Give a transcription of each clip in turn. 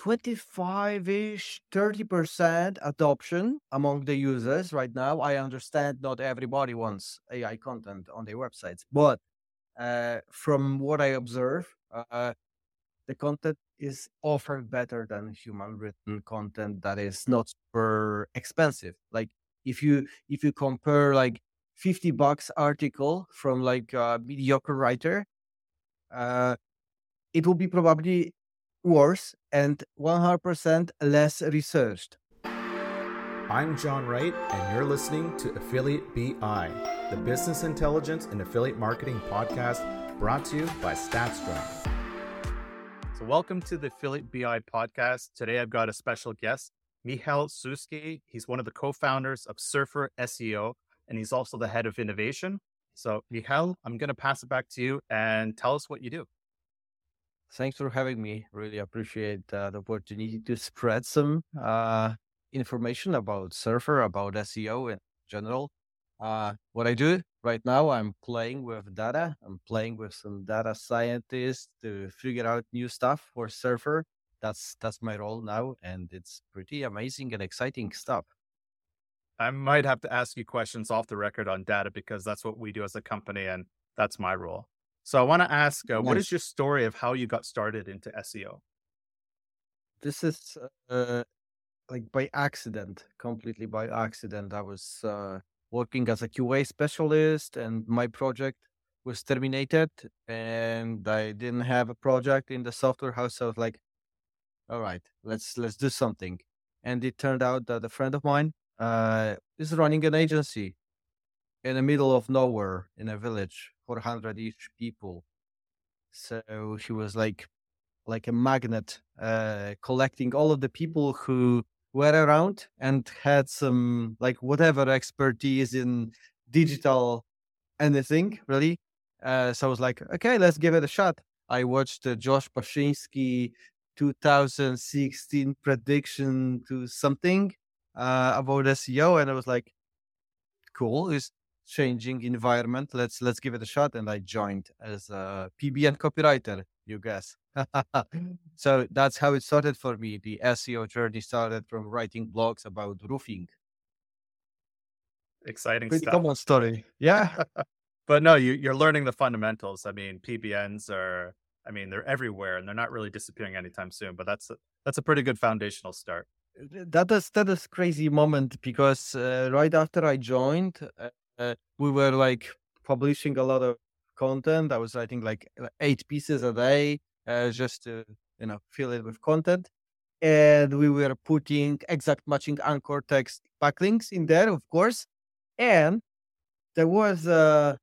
25 ish, 30% adoption among the users right now. I understand not everybody wants AI content on their websites, but uh, from what I observe, uh, the content is often better than human written content that is not super expensive. Like if you if you compare like 50 bucks article from like a mediocre writer, uh, it will be probably worse and 100% less researched. I'm John Wright, and you're listening to Affiliate BI, the business intelligence and affiliate marketing podcast brought to you by StatsDrone. So, welcome to the Affiliate BI podcast. Today, I've got a special guest, Michal Suski. He's one of the co founders of Surfer SEO, and he's also the head of innovation. So, Michal, I'm going to pass it back to you and tell us what you do. Thanks for having me. Really appreciate uh, the opportunity to spread some uh, information about Surfer, about SEO in general. Uh, what I do right now, I'm playing with data. I'm playing with some data scientists to figure out new stuff for Surfer. That's that's my role now, and it's pretty amazing and exciting stuff. I might have to ask you questions off the record on data because that's what we do as a company, and that's my role. So I want to ask, uh, nice. what is your story of how you got started into SEO? This is uh, like by accident, completely by accident. I was uh, working as a QA specialist, and my project was terminated, and I didn't have a project in the software house. So I was like, "All right, let's let's do something." And it turned out that a friend of mine uh, is running an agency in the middle of nowhere in a village 400 each people. So he was like like a magnet, uh, collecting all of the people who were around and had some like whatever expertise in digital anything really. Uh, so I was like, okay, let's give it a shot. I watched uh, Josh Bachynski 2016 prediction to something uh, about SEO, and I was like, cool. Is changing environment. Let's let's give it a shot. And I joined as a PBN copywriter. You guess. so that's how it started for me. The SEO journey started from writing blogs about roofing. Exciting Pretty stuff. common story. Yeah. but no, you, you're learning the fundamentals. I mean, PBNs are, I mean, they're everywhere and they're not really disappearing anytime soon. But that's a, that's a pretty good foundational start that is that is crazy moment because uh, right after I joined, uh, uh, we were like publishing a lot of content. I was writing like eight pieces a day uh, just to you know fill it with content, and we were putting exact matching anchor text backlinks in there, of course, and there was uh,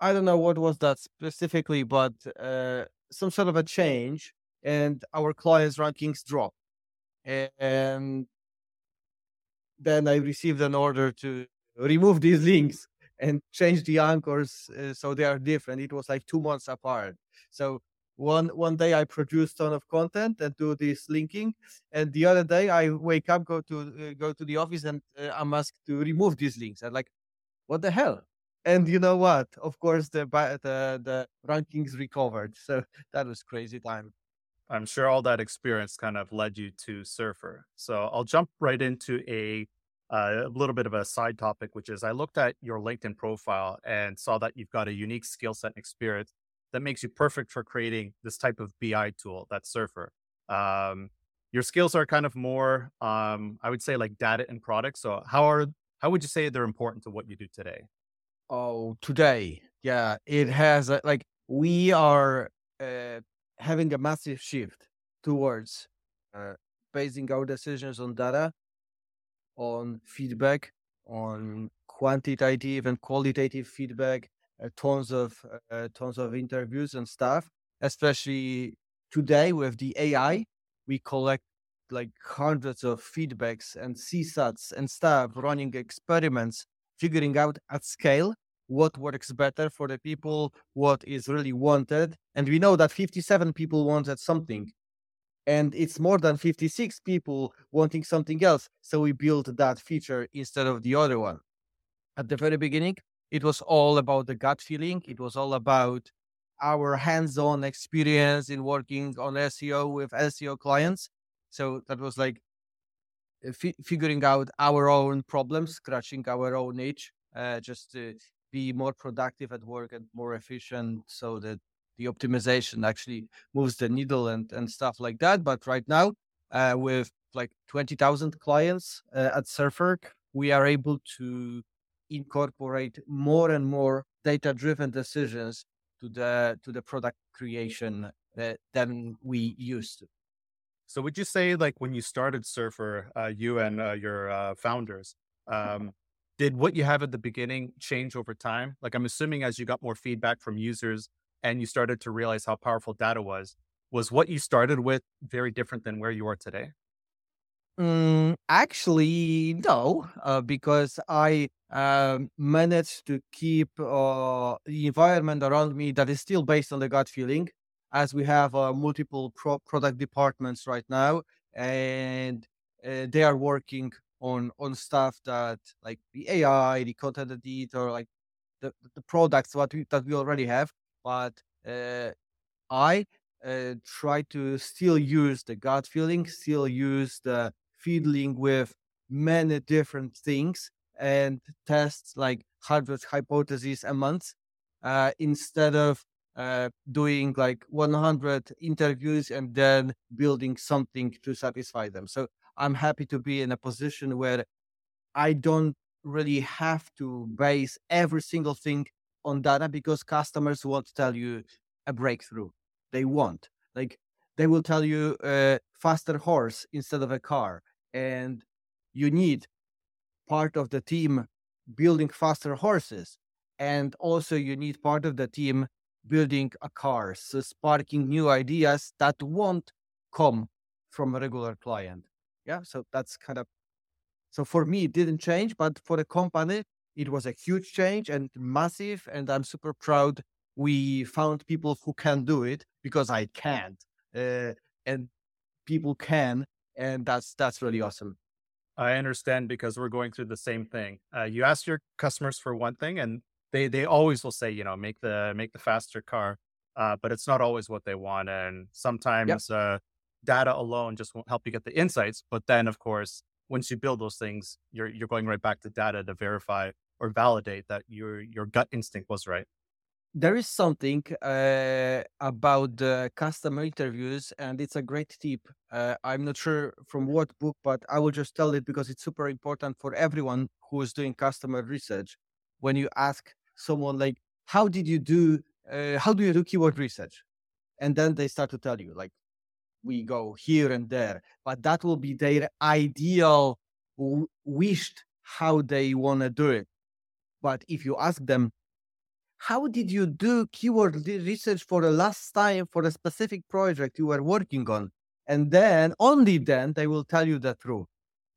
I don't know what was that specifically, but uh, some sort of a change, and our clients' rankings dropped, and then I received an order to remove these links and change the anchors uh, so they are different. It was like two months apart. So one one day I produce ton of content and do this linking, and the other day I wake up, go to uh, go to the office, and uh, I'm asked to remove these links. I'm like, what the hell? And you know what? Of course, the the the rankings recovered. So that was crazy time. I'm sure all that experience kind of led you to Surfer. So I'll jump right into a uh, a little bit of a side topic, which is I looked at your LinkedIn profile and saw that you've got a unique skill set and experience that makes you perfect for creating this type of BI tool, that Surfer. Um, your skills are kind of more, um, I would say, like data and products. So how are how would you say they're important to what you do today? Oh, today, yeah, it has a, like we are uh, having a massive shift towards uh, basing our decisions on data on feedback, on quantitative and qualitative feedback, uh, tons of uh, tons of interviews and stuff. Especially today with the AI, we collect like hundreds of feedbacks and CSATs and stuff, running experiments, figuring out at scale what works better for the people, what is really wanted. And we know that 57 people wanted something and it's more than 56 people wanting something else. So we built that feature instead of the other one. At the very beginning, it was all about the gut feeling. It was all about our hands on experience in working on SEO with SEO clients. So that was like f- figuring out our own problems, scratching our own itch, uh, just to be more productive at work and more efficient so that the optimization actually moves the needle and, and stuff like that. But right now, uh, with like 20,000 clients uh, at Surfer, we are able to incorporate more and more data driven decisions to the to the product creation uh, than we used to so would you say like when you started surfer uh, you and uh, your uh, founders um, did what you have at the beginning change over time like i'm assuming as you got more feedback from users and you started to realize how powerful data was was what you started with very different than where you are today Mm, actually, no, uh, because I uh, managed to keep uh, the environment around me that is still based on the gut feeling, as we have uh, multiple pro- product departments right now, and uh, they are working on on stuff that like the AI, the content editor, like the the products what we, that we already have. But uh, I uh, try to still use the gut feeling, still use the fiddling with many different things and tests like hundreds hypotheses a month uh, instead of uh, doing like 100 interviews and then building something to satisfy them. So I'm happy to be in a position where I don't really have to base every single thing on data because customers won't tell you a breakthrough. They won't. Like they will tell you a faster horse instead of a car and you need part of the team building faster horses and also you need part of the team building a car so sparking new ideas that won't come from a regular client yeah so that's kind of so for me it didn't change but for the company it was a huge change and massive and i'm super proud we found people who can do it because i can't uh, and people can and that's that's really awesome. I understand because we're going through the same thing. Uh, you ask your customers for one thing, and they they always will say, you know, make the make the faster car, uh, but it's not always what they want, and sometimes yep. uh, data alone just won't help you get the insights. But then, of course, once you build those things, you're you're going right back to data to verify or validate that your your gut instinct was right there is something uh, about the customer interviews, and it's a great tip. Uh, I'm not sure from what book, but I will just tell it because it's super important for everyone who is doing customer research. When you ask someone like, "How did you do? Uh, how do you do keyword research?" and then they start to tell you like, "We go here and there," but that will be their ideal w- wished how they want to do it. But if you ask them, how did you do keyword research for the last time for a specific project you were working on? And then, only then, they will tell you the truth.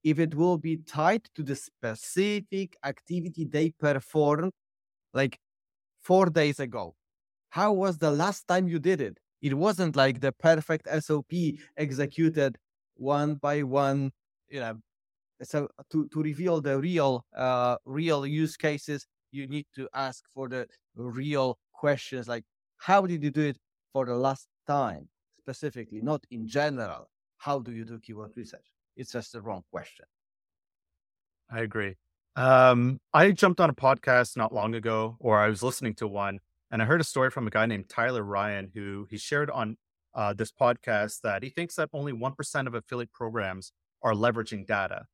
If it will be tied to the specific activity they performed, like four days ago. How was the last time you did it? It wasn't like the perfect SOP executed one by one, you know. So to, to reveal the real uh, real use cases, you need to ask for the real questions like how did you do it for the last time specifically not in general how do you do keyword research it's just the wrong question i agree um, i jumped on a podcast not long ago or i was listening to one and i heard a story from a guy named tyler ryan who he shared on uh, this podcast that he thinks that only 1% of affiliate programs are leveraging data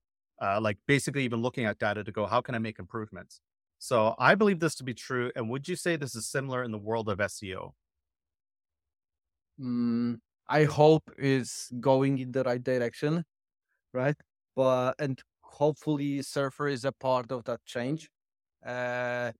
uh, like basically even looking at data to go how can i make improvements so I believe this to be true. And would you say this is similar in the world of SEO? Mm, I hope it's going in the right direction, right? But and hopefully Surfer is a part of that change. Uh,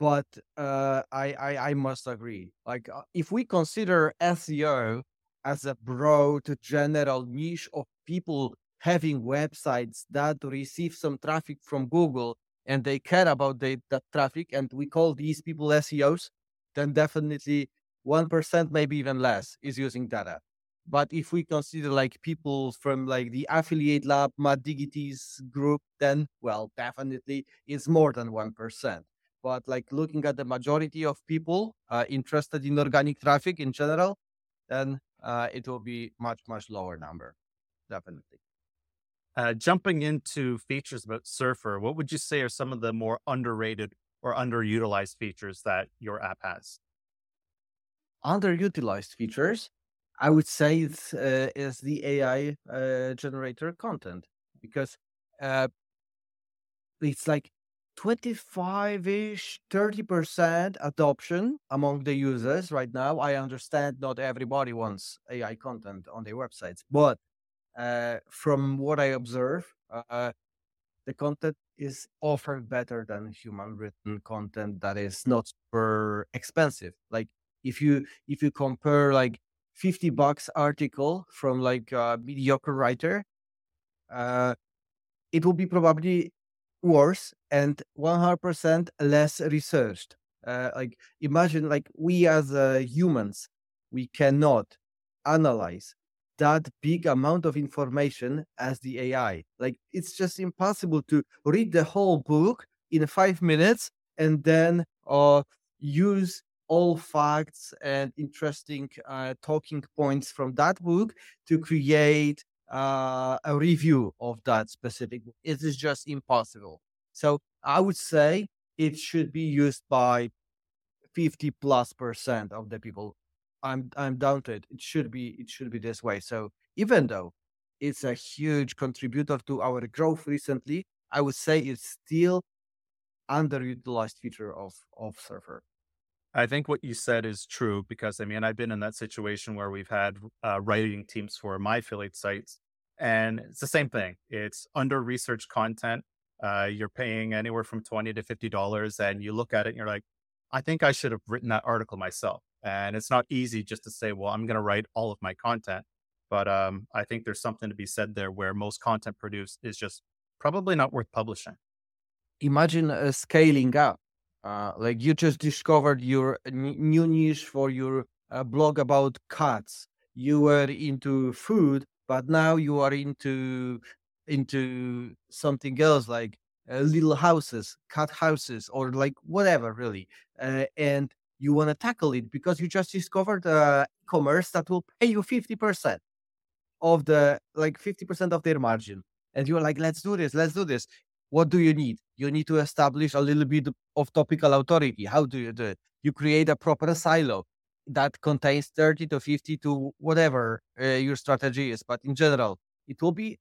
but uh, I, I I must agree. Like uh, if we consider SEO as a broad general niche of people having websites that receive some traffic from Google and they care about the, that traffic and we call these people SEOs, then definitely 1%, maybe even less, is using data. But if we consider like people from like the affiliate lab, Matt Diggity's group, then well, definitely it's more than 1%. But like looking at the majority of people uh, interested in organic traffic in general, then uh, it will be much much lower number, definitely. Uh, jumping into features about Surfer, what would you say are some of the more underrated or underutilized features that your app has? Underutilized features, I would say, it's, uh, is the AI uh, generator content because uh, it's like 25 ish, 30% adoption among the users right now. I understand not everybody wants AI content on their websites, but uh, from what I observe, uh, the content is often better than human written content that is not super expensive. Like if you if you compare like 50 bucks article from like a mediocre writer, uh, it will be probably worse and 100% less researched. Uh, like imagine like we as uh, humans, we cannot analyze that big amount of information as the AI. Like it's just impossible to read the whole book in five minutes and then uh, use all facts and interesting uh, talking points from that book to create uh, a review of that specific. It is just impossible. So I would say it should be used by 50 plus percent of the people I'm I'm to it. It should be it should be this way. So even though it's a huge contributor to our growth recently, I would say it's still underutilized feature of of Surfer. I think what you said is true because I mean I've been in that situation where we've had uh, writing teams for my affiliate sites, and it's the same thing. It's under research content. Uh, you're paying anywhere from twenty to fifty dollars, and you look at it and you're like, I think I should have written that article myself. And it's not easy just to say, well, I'm going to write all of my content. But um, I think there's something to be said there where most content produced is just probably not worth publishing. Imagine uh, scaling up. Uh, like you just discovered your new niche for your uh, blog about cats. You were into food, but now you are into into something else like uh, little houses, cat houses, or like whatever, really. Uh, and you want to tackle it because you just discovered uh, e-commerce that will pay you 50% of the like 50% of their margin and you're like let's do this let's do this what do you need? You need to establish a little bit of topical authority. How do you do it? You create a proper silo that contains 30 to 50 to whatever uh, your strategy is but in general it will be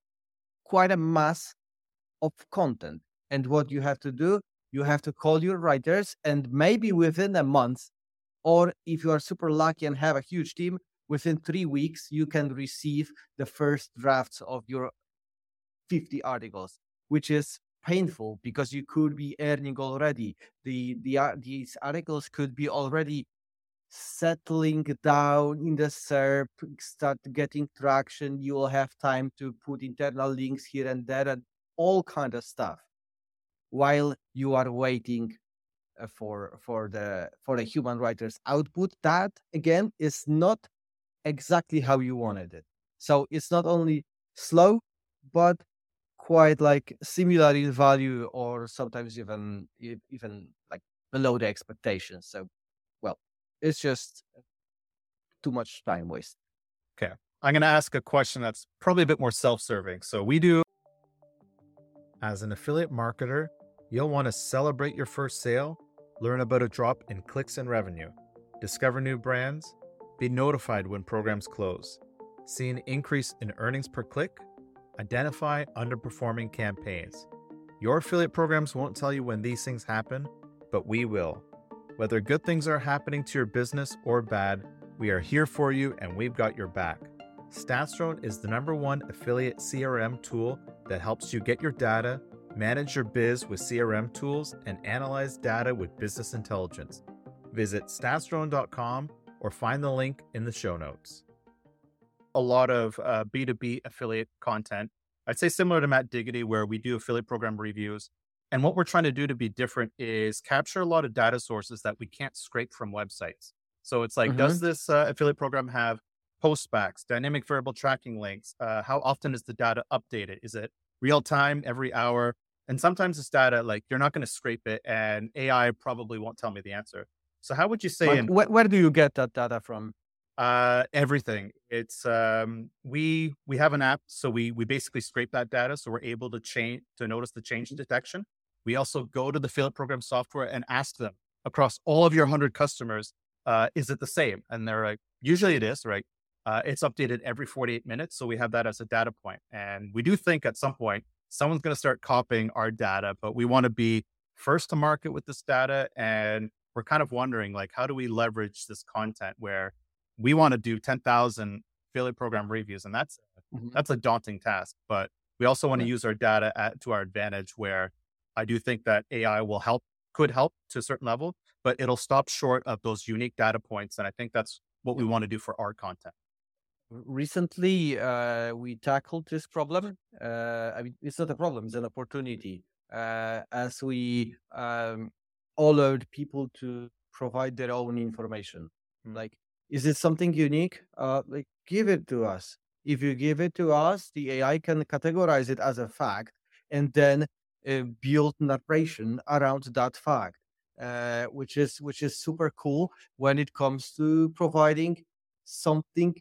quite a mass of content. And what you have to do you have to call your writers and maybe within a month or if you are super lucky and have a huge team within three weeks you can receive the first drafts of your 50 articles which is painful because you could be earning already. The the uh, these articles could be already settling down in the SERP, start getting traction. You will have time to put internal links here and there and all kind of stuff while you are waiting uh, for for the for the human writers output. That again is not exactly how you wanted it. So it's not only slow but quite like similar in value or sometimes even even like below the expectations so well it's just too much time waste. Okay i'm going to ask a question that's probably a bit more self-serving so we do as an affiliate marketer You'll want to celebrate your first sale, learn about a drop in clicks and revenue, discover new brands, be notified when programs close, see an increase in earnings per click, identify underperforming campaigns. Your affiliate programs won't tell you when these things happen, but we will. Whether good things are happening to your business or bad, we are here for you and we've got your back. StatsDrone is the number one affiliate CRM tool that helps you get your data manage your biz with CRM tools, and analyze data with business intelligence. Visit statsdrone.com or find the link in the show notes. A lot of uh, B2B affiliate content. I'd say similar to Matt Diggity, where we do affiliate program reviews. And what we're trying to do to be different is capture a lot of data sources that we can't scrape from websites. So it's like, mm-hmm. does this uh, affiliate program have postbacks, dynamic variable tracking links? Uh, how often is the data updated? Is it real time every hour. And sometimes this data, like you're not going to scrape it, and AI probably won't tell me the answer. So how would you say? in, where, where, do you get that data from? Uh, everything. It's um, we we have an app, so we we basically scrape that data, so we're able to change to notice the change detection. We also go to the affiliate program software and ask them across all of your hundred customers, uh, is it the same? And they're like, usually it is, right? Uh, it's updated every 48 minutes, so we have that as a data point. And we do think at some point someone's going to start copying our data, but we want to be first to market with this data, and we're kind of wondering like, how do we leverage this content where we want to do 10,000 affiliate program reviews, and that's mm-hmm. that's a daunting task. But we also want to use our data at, to our advantage. Where I do think that AI will help, could help to a certain level, but it'll stop short of those unique data points. And I think that's what we want to do for our content. Recently, uh, we tackled this problem. Uh, I mean, it's not a problem; it's an opportunity. Uh, as we um, allowed people to provide their own information, mm-hmm. like is it something unique? Uh, like give it to us. If you give it to us, the AI can categorize it as a fact and then uh, build narration around that fact, uh, which is which is super cool when it comes to providing something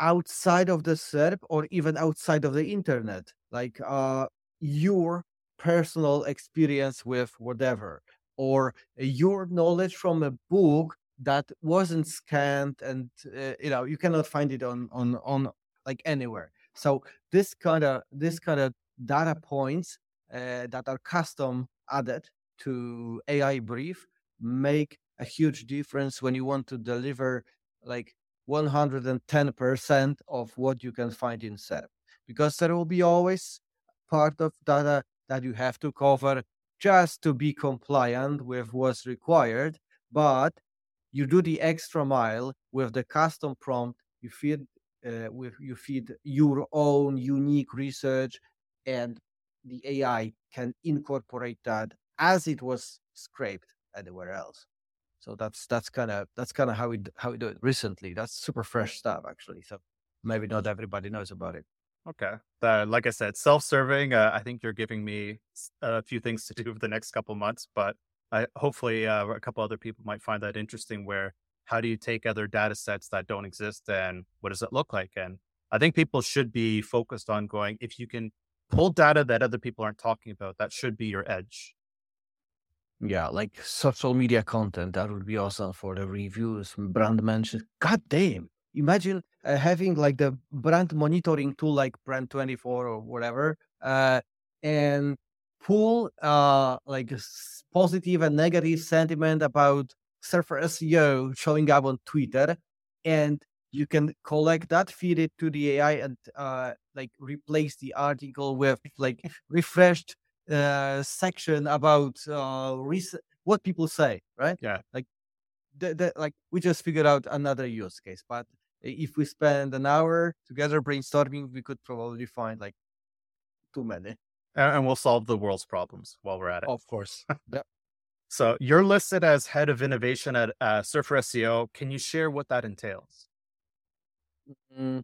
outside of the SERP or even outside of the internet, like uh, your personal experience with whatever, or your knowledge from a book that wasn't scanned and uh, you know you cannot find it on on on like anywhere. So this kind of this kind of data points uh, that are custom added to ai brief make a huge difference when you want to deliver like 110% of what you can find in SERP. Because there will be always part of data that you have to cover just to be compliant with what's required but you do the extra mile with the custom prompt you feed uh, with you feed your own unique research and the ai can incorporate that as it was scraped anywhere else. So that's that's kind of that's kind of how we how we do it recently. That's super fresh stuff actually so maybe not everybody knows about it. Okay. Uh, like i said self-serving uh, i think you're giving me a few things to do for the next couple months but I, hopefully uh, a couple other people might find that interesting where how do you take other data sets that don't exist and what does it look like? And i think people should be focused on going if you can pull data that other people aren't talking about that should be your edge. Yeah like social media content that would be awesome for the reviews brand mentions god damn imagine uh, having like the brand monitoring tool like brand 24 or whatever uh, and pull uh, like positive and negative sentiment about Surfer SEO showing up on Twitter, and you can collect that, feed it to the AI, and uh, like replace the article with like refreshed uh, section about uh, what people say, right? Yeah, like the, the, like we just figured out another use case, but if we spend an hour together brainstorming, we could probably find like too many and we'll solve the world's problems while we're at it. Of course. yep. So you're listed as head of innovation at uh, Surfer SEO. Can you share what that entails? Mm-hmm.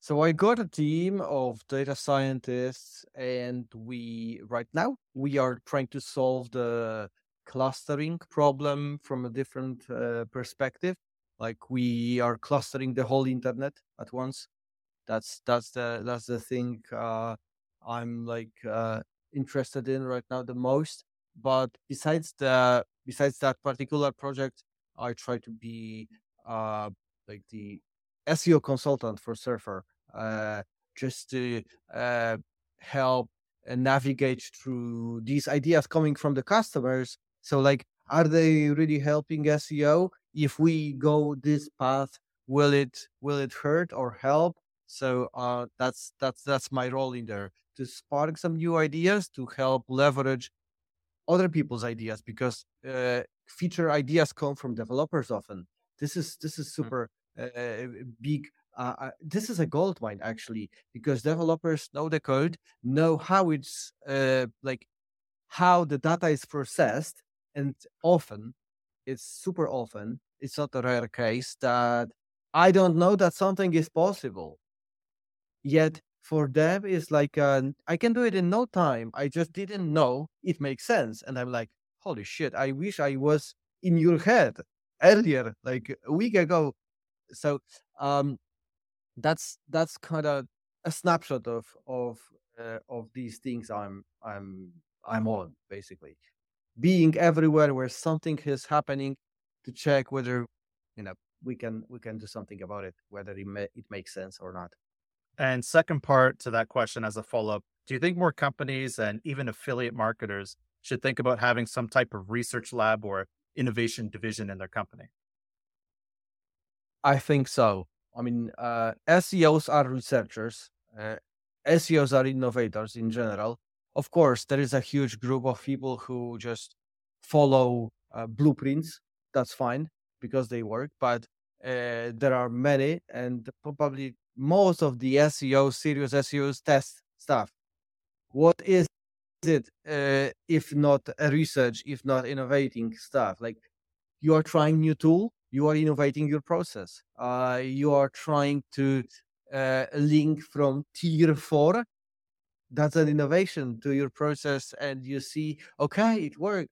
So I got a team of data scientists, and we right now we are trying to solve the clustering problem from a different uh, perspective. Like we are clustering the whole internet at once. That's that's the that's the thing. Uh, I'm like uh, interested in right now the most. But besides the besides that particular project, I try to be uh, like the SEO consultant for Surfer, uh, just to uh, help and navigate through these ideas coming from the customers. So, like, are they really helping SEO? If we go this path, will it will it hurt or help? So uh, that's that's that's my role in there to spark some new ideas to help leverage other people's ideas because uh, feature ideas come from developers often. This is this is hmm. super uh, big. Uh, uh, this is a gold mine actually because developers know the code, know how it's uh, like how the data is processed, and often it's super often it's not a rare case that I don't know that something is possible. Yet for them is like uh, i can do it in no time i just didn't know it makes sense and i'm like holy shit i wish i was in your head earlier like a week ago. So um, that's that's kind of a snapshot of of uh, of these things I'm I'm I'm on basically. Being everywhere where something is happening to check whether you know we can we can do something about it whether it, may, it makes sense or not and second part to that question as a follow-up do you think more companies and even affiliate marketers should think about having some type of research lab or innovation division in their company? I think so. I mean uh, seos are researchers uh, seos are innovators in general. Of course there is a huge group of people who just follow uh, blueprints. That's fine because they work but uh, there are many and probably most of the seo serious seos test stuff. What is it uh, if not a research if not innovating stuff? Like you are trying new tool you are innovating your process. Uh, you are trying to uh, link from tier 4 that's an innovation to your process and you see okay it worked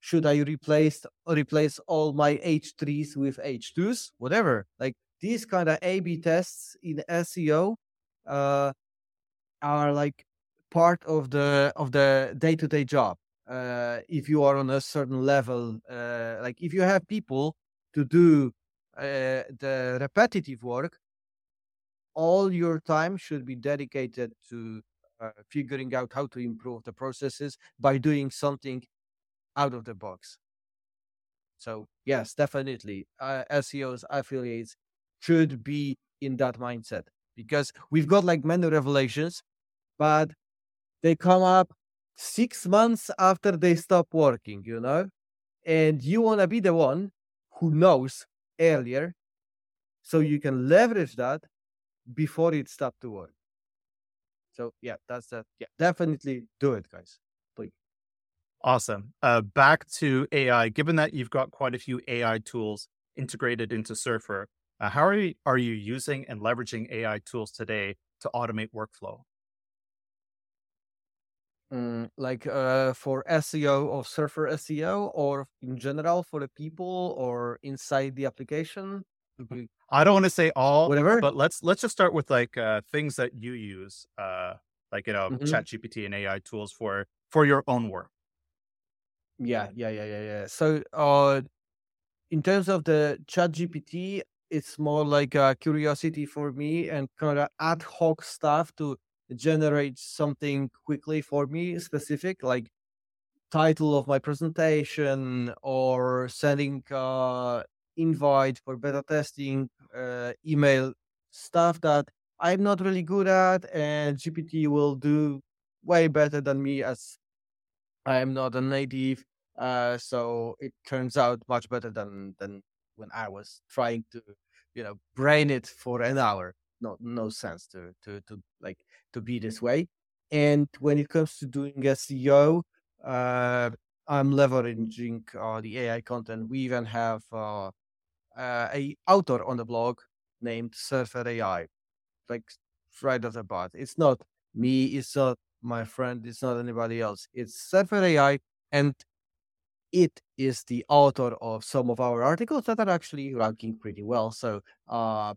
should i replace replace all my h3s with h2s whatever. Like these kind of a b tests in seo uh, are like part of the of the day-to-day job uh, if you are on a certain level uh, like if you have people to do uh, the repetitive work all your time should be dedicated to uh, figuring out how to improve the processes by doing something out of the box. So yes, definitely, uh, SEOs affiliates should be in that mindset because we've got like many revelations, but they come up six months after they stop working, you know, and you want to be the one who knows earlier, so you can leverage that before it stopped to work. So yeah, that's that. Yeah, definitely do it, guys. Please. Awesome. Uh, back to AI. Given that you've got quite a few AI tools integrated into Surfer, uh, how are you, are you using and leveraging AI tools today to automate workflow? Mm, like uh, for SEO or Surfer SEO, or in general for the people or inside the application. I don't want to say all, whatever, but let's let's just start with like uh, things that you use, uh, like you know, mm-hmm. Chat GPT and AI tools for for your own work. Yeah, yeah, yeah, yeah, yeah. So, uh, in terms of the Chat GPT, it's more like a curiosity for me and kind of ad hoc stuff to generate something quickly for me, specific like title of my presentation or sending uh invite for beta testing, uh, email stuff that I'm not really good at, and GPT will do way better than me as I am not a native. Uh, so it turns out much better than than when I was trying to, you know, brain it for an hour. No, no sense to to to like to be this way. And when it comes to doing SEO, uh, I'm leveraging uh, the AI content. We even have uh, uh, a author on the blog named Surfer AI, like right off the bat. It's not me. It's not my friend. It's not anybody else. It's Surfer AI, and it is the author of some of our articles that are actually ranking pretty well. So uh,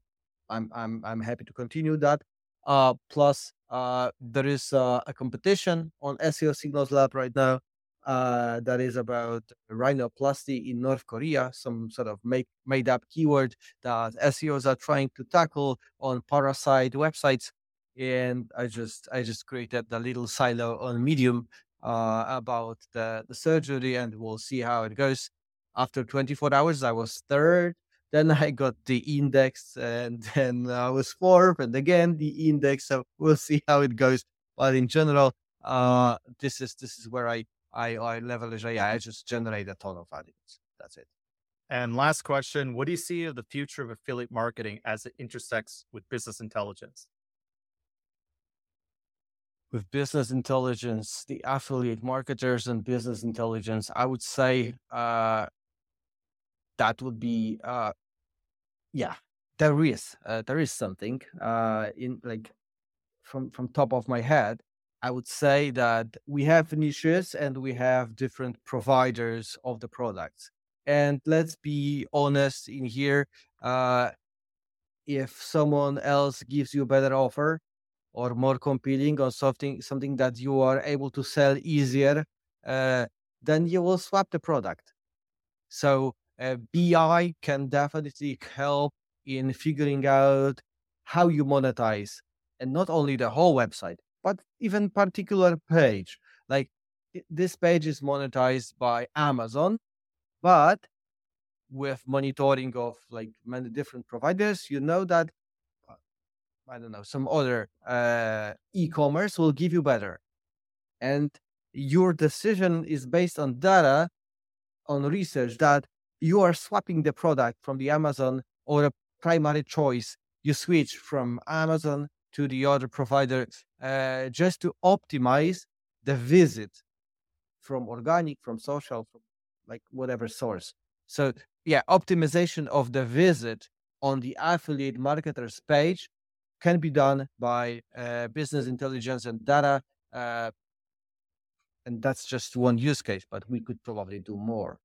I'm I'm I'm happy to continue that. Uh, plus, uh, there is uh, a competition on SEO Signals Lab right now uh, that is about rhinoplasty in North Korea, some sort of make, made up keyword that SEOs are trying to tackle on parasite websites. And I just I just created the little silo on Medium uh, about the, the surgery, and we'll see how it goes. After 24 hours, I was third. Then I got the index, and then I was fourth, and again the index. So we'll see how it goes. But in general, uh, this is this is where I I, I leverage AI. I just generate a ton of audience. That's it. And last question What do you see of the future of affiliate marketing as it intersects with business intelligence? With business intelligence, the affiliate marketers and business intelligence, I would say uh, that would be, uh, yeah, there is, uh, there is something uh, in like from from top of my head I would say that we have niches and we have different providers of the products. And let's be honest in here. Uh, if someone else gives you a better offer or more compelling or something something that you are able to sell easier, uh, then you will swap the product. So uh, BI can definitely help in figuring out how you monetize, and not only the whole website, but even particular page. Like this page is monetized by Amazon, but with monitoring of like many different providers, you know that I don't know some other uh, e-commerce will give you better, and your decision is based on data, on research that you are swapping the product from the Amazon or a primary choice. You switch from Amazon to the other provider uh, just to optimize the visit from organic, from social, from like whatever source. So yeah, optimization of the visit on the affiliate marketers page can be done by uh, business intelligence and data. Uh, and that's just one use case, but we could probably do more.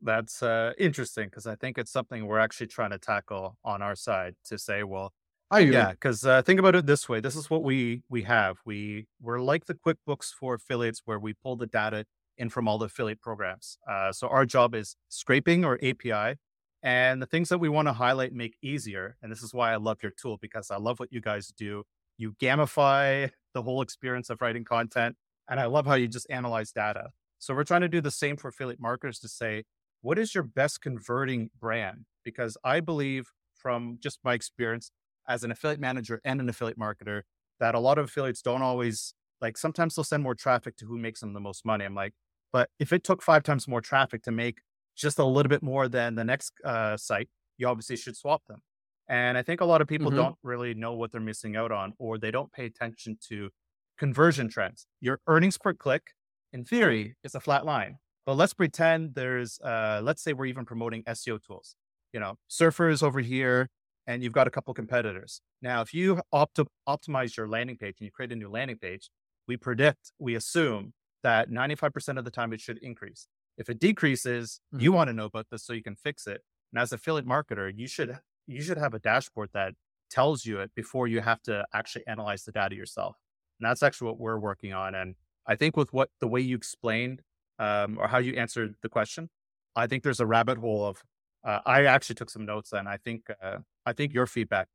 That's uh, interesting because I think it's something we're actually trying to tackle on our side to say, well, Are you? yeah, because uh, think about it this way: this is what we we have. We we're like the QuickBooks for affiliates, where we pull the data in from all the affiliate programs. Uh, so our job is scraping or API, and the things that we want to highlight make easier. And this is why I love your tool because I love what you guys do. You gamify the whole experience of writing content, and I love how you just analyze data. So we're trying to do the same for affiliate marketers to say, what is your best converting brand? Because I believe from just my experience as an affiliate manager and an affiliate marketer that a lot of affiliates don't always like sometimes they'll send more traffic to who makes them the most money. I'm like, but if it took five times more traffic to make just a little bit more than the next uh, site, you obviously should swap them. And I think a lot of people Mhm. don't really know what they're missing out on, or they don't pay attention to conversion trends. Your earnings per click, in theory, is a flat line. But let's pretend there's, uh, let's say we're even promoting SEO tools. You know, surfers over here, and you've got a couple competitors. Now, if you opt- optimize your landing page and you create a new landing page, we predict, we assume that 95% of the time it should increase. If it decreases, Mhm. you want to know about this so you can fix it. And as affiliate marketer, you should you should have a dashboard that tells you it before you have to actually analyze the data yourself. And that's actually what we're working on. And I think with what the way you explained um, or how you answered the question, I think there's a rabbit hole of. Uh, I actually took some notes, and I think uh, I think your feedback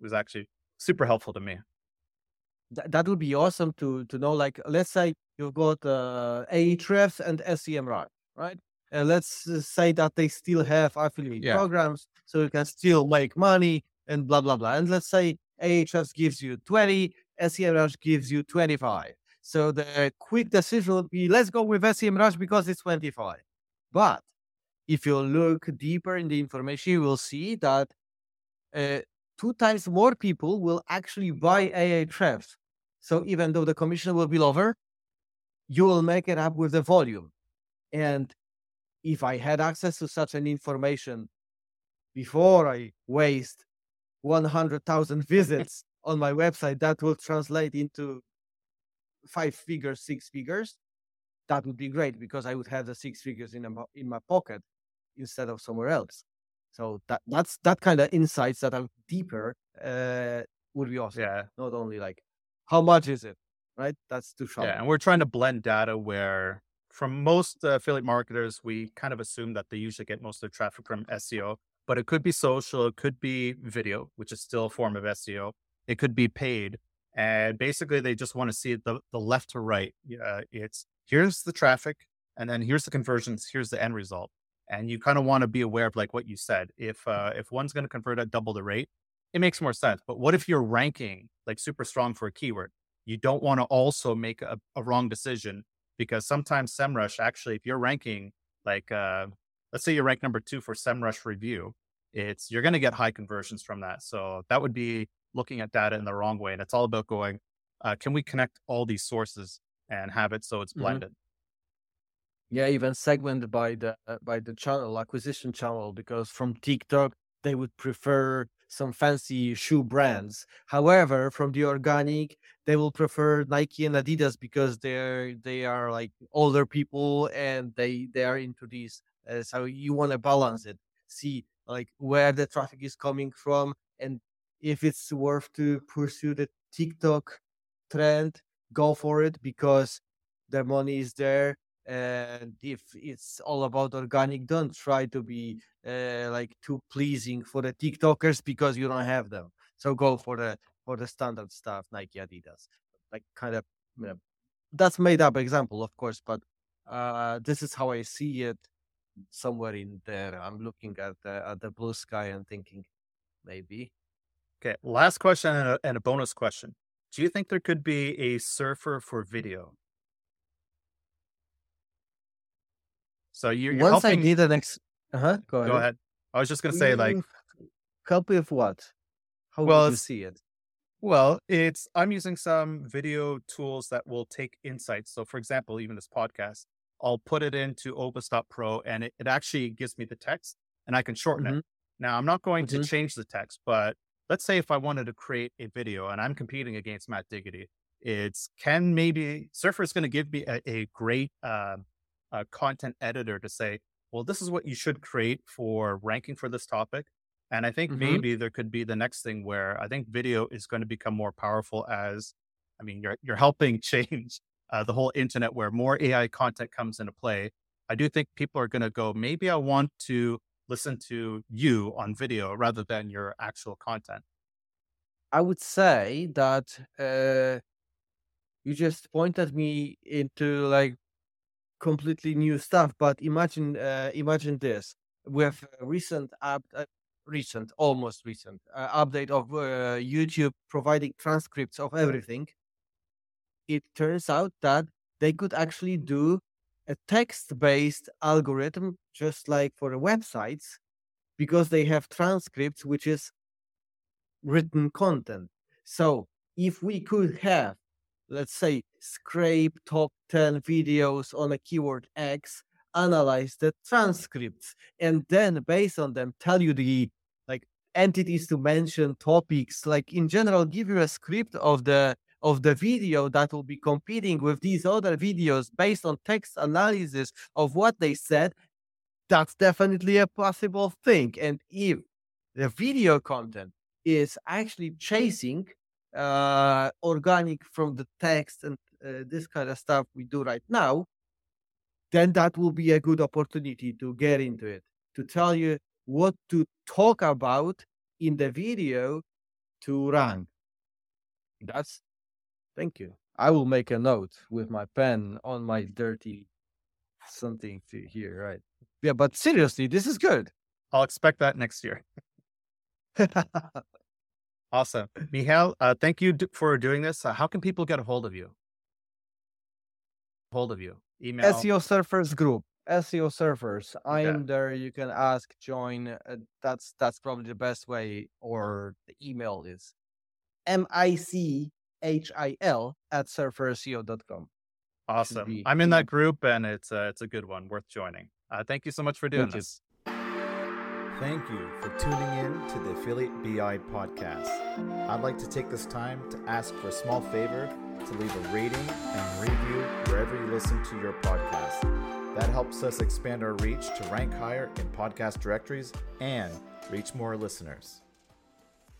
was actually super helpful to me. Th- that would be awesome to to know. Like, let's say you've got uh, Ahrefs and SEMrush, right? And let's uh, say that they still have affiliate Yeah. programs, so you can still make money and blah blah blah. And let's say Ahrefs gives you twenty, SEMrush gives you twenty five. So the quick decision would be let's go with SEMrush because it's twenty five. But if you look deeper in the information, you will see that uh, two times more people will actually buy Ahrefs. So even though the commission will be lower, you will make it up with the volume. And if I had access to such an information before I waste 100,000 visits on my website, that will translate into five figures, six figures. That would be great because I would have the six figures in, a, in my pocket instead of somewhere else. So that that's that kind of insights that are deeper uh, would be awesome. Yeah, Not only like how much is it, right? That's too shallow. Yeah, and we're trying to blend data where from most affiliate marketers, we kind of assume that they usually get most of their traffic from SEO, but it could be social, it could be video, which is still a form of SEO. It could be paid. And basically, they just want to see the, the left to right. Uh, it's here's the traffic, and then here's the conversions, here's the end result. And you kind of want to be aware of like what you said. If uh, if one's going to convert at double the rate, it makes more sense. But what if you're ranking like super strong for a keyword? You don't want to also make a, a wrong decision because sometimes SEMrush actually, if you're ranking like, uh, let's say you rank number two for SEMrush review, it's you're going to get high conversions from that. So that would be looking at data in the wrong way, and it's all about going, uh, can we connect all these sources and have it so it's Mhm. blended? Yeah, even segmented by the uh, by the channel acquisition channel because from TikTok they would prefer some fancy shoe brands. However, from the organic, they will prefer Nike and Adidas because they're they are like older people and they they are into this. Uh, so you want to balance it. See like where the traffic is coming from and if it's worth to pursue the TikTok trend, go for it because the money is there. And if it's all about organic, don't try to be uh, like too pleasing for the TikTokers because you don't have them. So go for the for the standard stuff, Nike, Adidas, like kind of. You know, that's made up example, of course, but uh, this is how I see it. Somewhere in there, I'm looking at the at the blue sky and thinking, maybe. Okay, last question and a, and a bonus question. Do you think there could be a surfer for video? So you're, you're Once helping. I did an ex. Uh huh. Go ahead. Go ahead. I was just gonna say, like, Mm, help with what? How Well, you see it? Well, it's I'm using some video tools that will take insights. So, for example, even this podcast, I'll put it into Opus.pro Pro, and it, it actually gives me the text and I can shorten it. Now, I'm not going to Mhm. change the text, but let's say if I wanted to create a video and I'm competing against Matt Diggity, it's can maybe Surfer is going to give me a, a great uh, uh, content editor to say, well, this is what you should create for ranking for this topic. And I think Mhm. maybe there could be the next thing where I think video is going to become more powerful as, I mean, you're you're helping change uh, the whole internet where more AI content comes into play. I do think people are going to go, maybe I want to listen to you on video rather than your actual content. I would say that uh, you just pointed me into like completely new stuff. But imagine, uh, imagine this: with a recent app, uh, recent, almost recent uh, update of uh, YouTube providing transcripts of everything. It turns out that they could actually do a text-based algorithm, just like for websites, because they have transcripts, which is written content. So if we could have, let's say, scrape top 10 videos on a keyword X, analyze the transcripts, and then based on them tell you the like entities to mention, topics, like in general, give you a script of the of the video that will be competing with these other videos based on text analysis of what they said, that's definitely a possible thing. And if the video content is actually chasing uh, organic from the text and uh, this kind of stuff we do right now, then that will be a good opportunity to get into it, to tell you what to talk about in the video to rank. That's thank you. I will make a note with my pen on my dirty something to here, right? Yeah, but seriously, this is good. I'll expect that next year. Awesome. Michał, uh, thank you d- for doing this. Uh, how can people get a hold of you? Hold of you. Email. SEO Surfers group. SEO Surfers. I Yeah. am there. You can ask, join. Uh, that's that's probably the best way. Or the email is m i c h i l at surferseo.com. Awesome. I'm in that group and it's uh, it's a good one worth joining. Uh, thank you so much for doing Thank you. Thank you for tuning in to the Affiliate BI podcast. I'd like to take this time to ask for a small favor to leave a rating and review wherever you listen to your podcast. That helps us expand our reach to rank higher in podcast directories and reach more listeners.